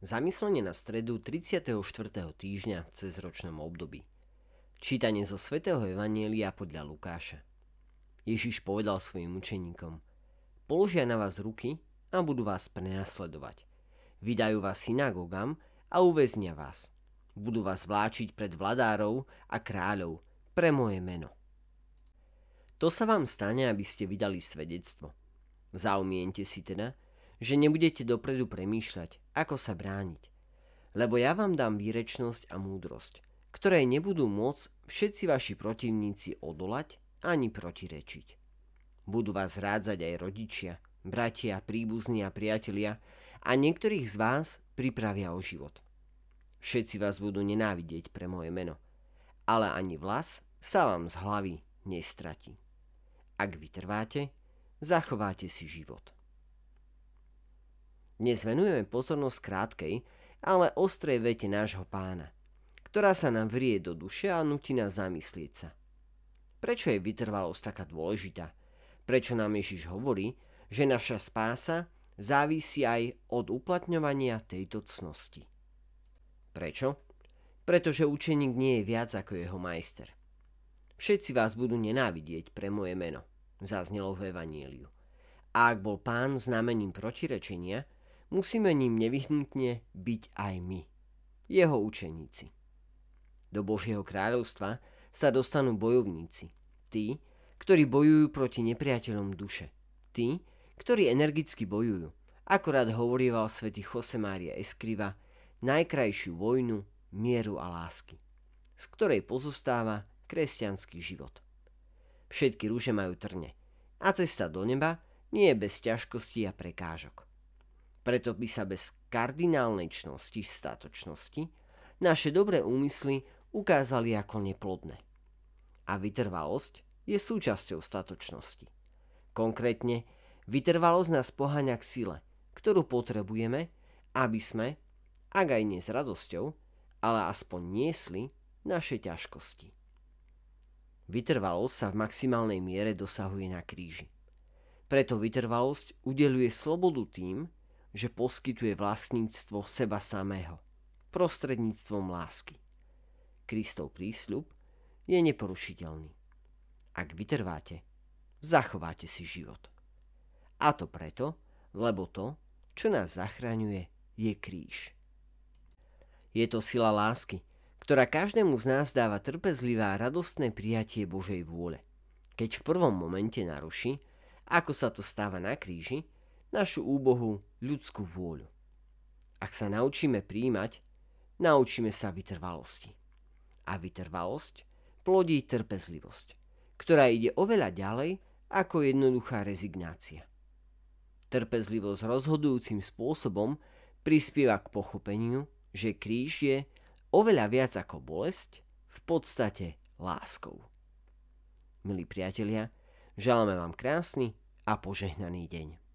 Zamyslenie na stredu 34. týždňa v cezročnom období. Čítanie zo svätého Evanielia podľa Lukáša. Ježiš povedal svojim učeníkom Položia na vás ruky a budú vás prenasledovať. Vydajú vás synagogám a uväznia vás. Budú vás vláčiť pred vladárov a kráľov pre moje meno. To sa vám stane, aby ste vydali svedectvo. Zaumiente si teda, že nebudete dopredu premýšľať, ako sa brániť. Lebo ja vám dám výrečnosť a múdrosť, ktoré nebudú môcť všetci vaši protivníci odolať ani protirečiť. Budú vás rádzať aj rodičia, bratia, príbuzní a priatelia a niektorých z vás pripravia o život. Všetci vás budú nenávidieť pre moje meno, ale ani vlas sa vám z hlavy nestratí. Ak vytrváte, zachováte si život. Dnes venujeme pozornosť krátkej, ale ostrej vete nášho pána, ktorá sa nám vrie do duše a nutí nás zamyslieť sa. Prečo je vytrvalosť taká dôležitá? Prečo nám Ježiš hovorí, že naša spása závisí aj od uplatňovania tejto cnosti? Prečo? Pretože učeník nie je viac ako jeho majster. Všetci vás budú nenávidieť pre moje meno, zaznelo v Evanieliu. A ak bol pán znamením protirečenia, musíme ním nevyhnutne byť aj my, jeho učeníci. Do Božieho kráľovstva sa dostanú bojovníci, tí, ktorí bojujú proti nepriateľom duše, tí, ktorí energicky bojujú, akorát hovorieval svätý Mária Eskriva, najkrajšiu vojnu, mieru a lásky, z ktorej pozostáva kresťanský život. Všetky rúže majú trne a cesta do neba nie je bez ťažkostí a prekážok. Preto by sa bez kardinálnej čnosti statočnosti naše dobré úmysly ukázali ako neplodné. A vytrvalosť je súčasťou statočnosti. Konkrétne, vytrvalosť nás poháňa k sile, ktorú potrebujeme, aby sme, ak aj nie s radosťou, ale aspoň niesli naše ťažkosti. Vytrvalosť sa v maximálnej miere dosahuje na kríži. Preto vytrvalosť udeluje slobodu tým, že poskytuje vlastníctvo seba samého prostredníctvom lásky. Kristov prísľub je neporušiteľný. Ak vytrváte, zachováte si život. A to preto, lebo to, čo nás zachraňuje, je kríž. Je to sila lásky, ktorá každému z nás dáva trpezlivé a radostné prijatie Božej vôle. Keď v prvom momente naruší, ako sa to stáva na kríži, našu úbohu ľudskú vôľu. Ak sa naučíme príjmať, naučíme sa vytrvalosti. A vytrvalosť plodí trpezlivosť, ktorá ide oveľa ďalej ako jednoduchá rezignácia. Trpezlivosť rozhodujúcim spôsobom prispieva k pochopeniu, že kríž je oveľa viac ako bolesť, v podstate láskou. Milí priatelia, želáme vám krásny a požehnaný deň.